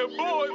Yeah, boy.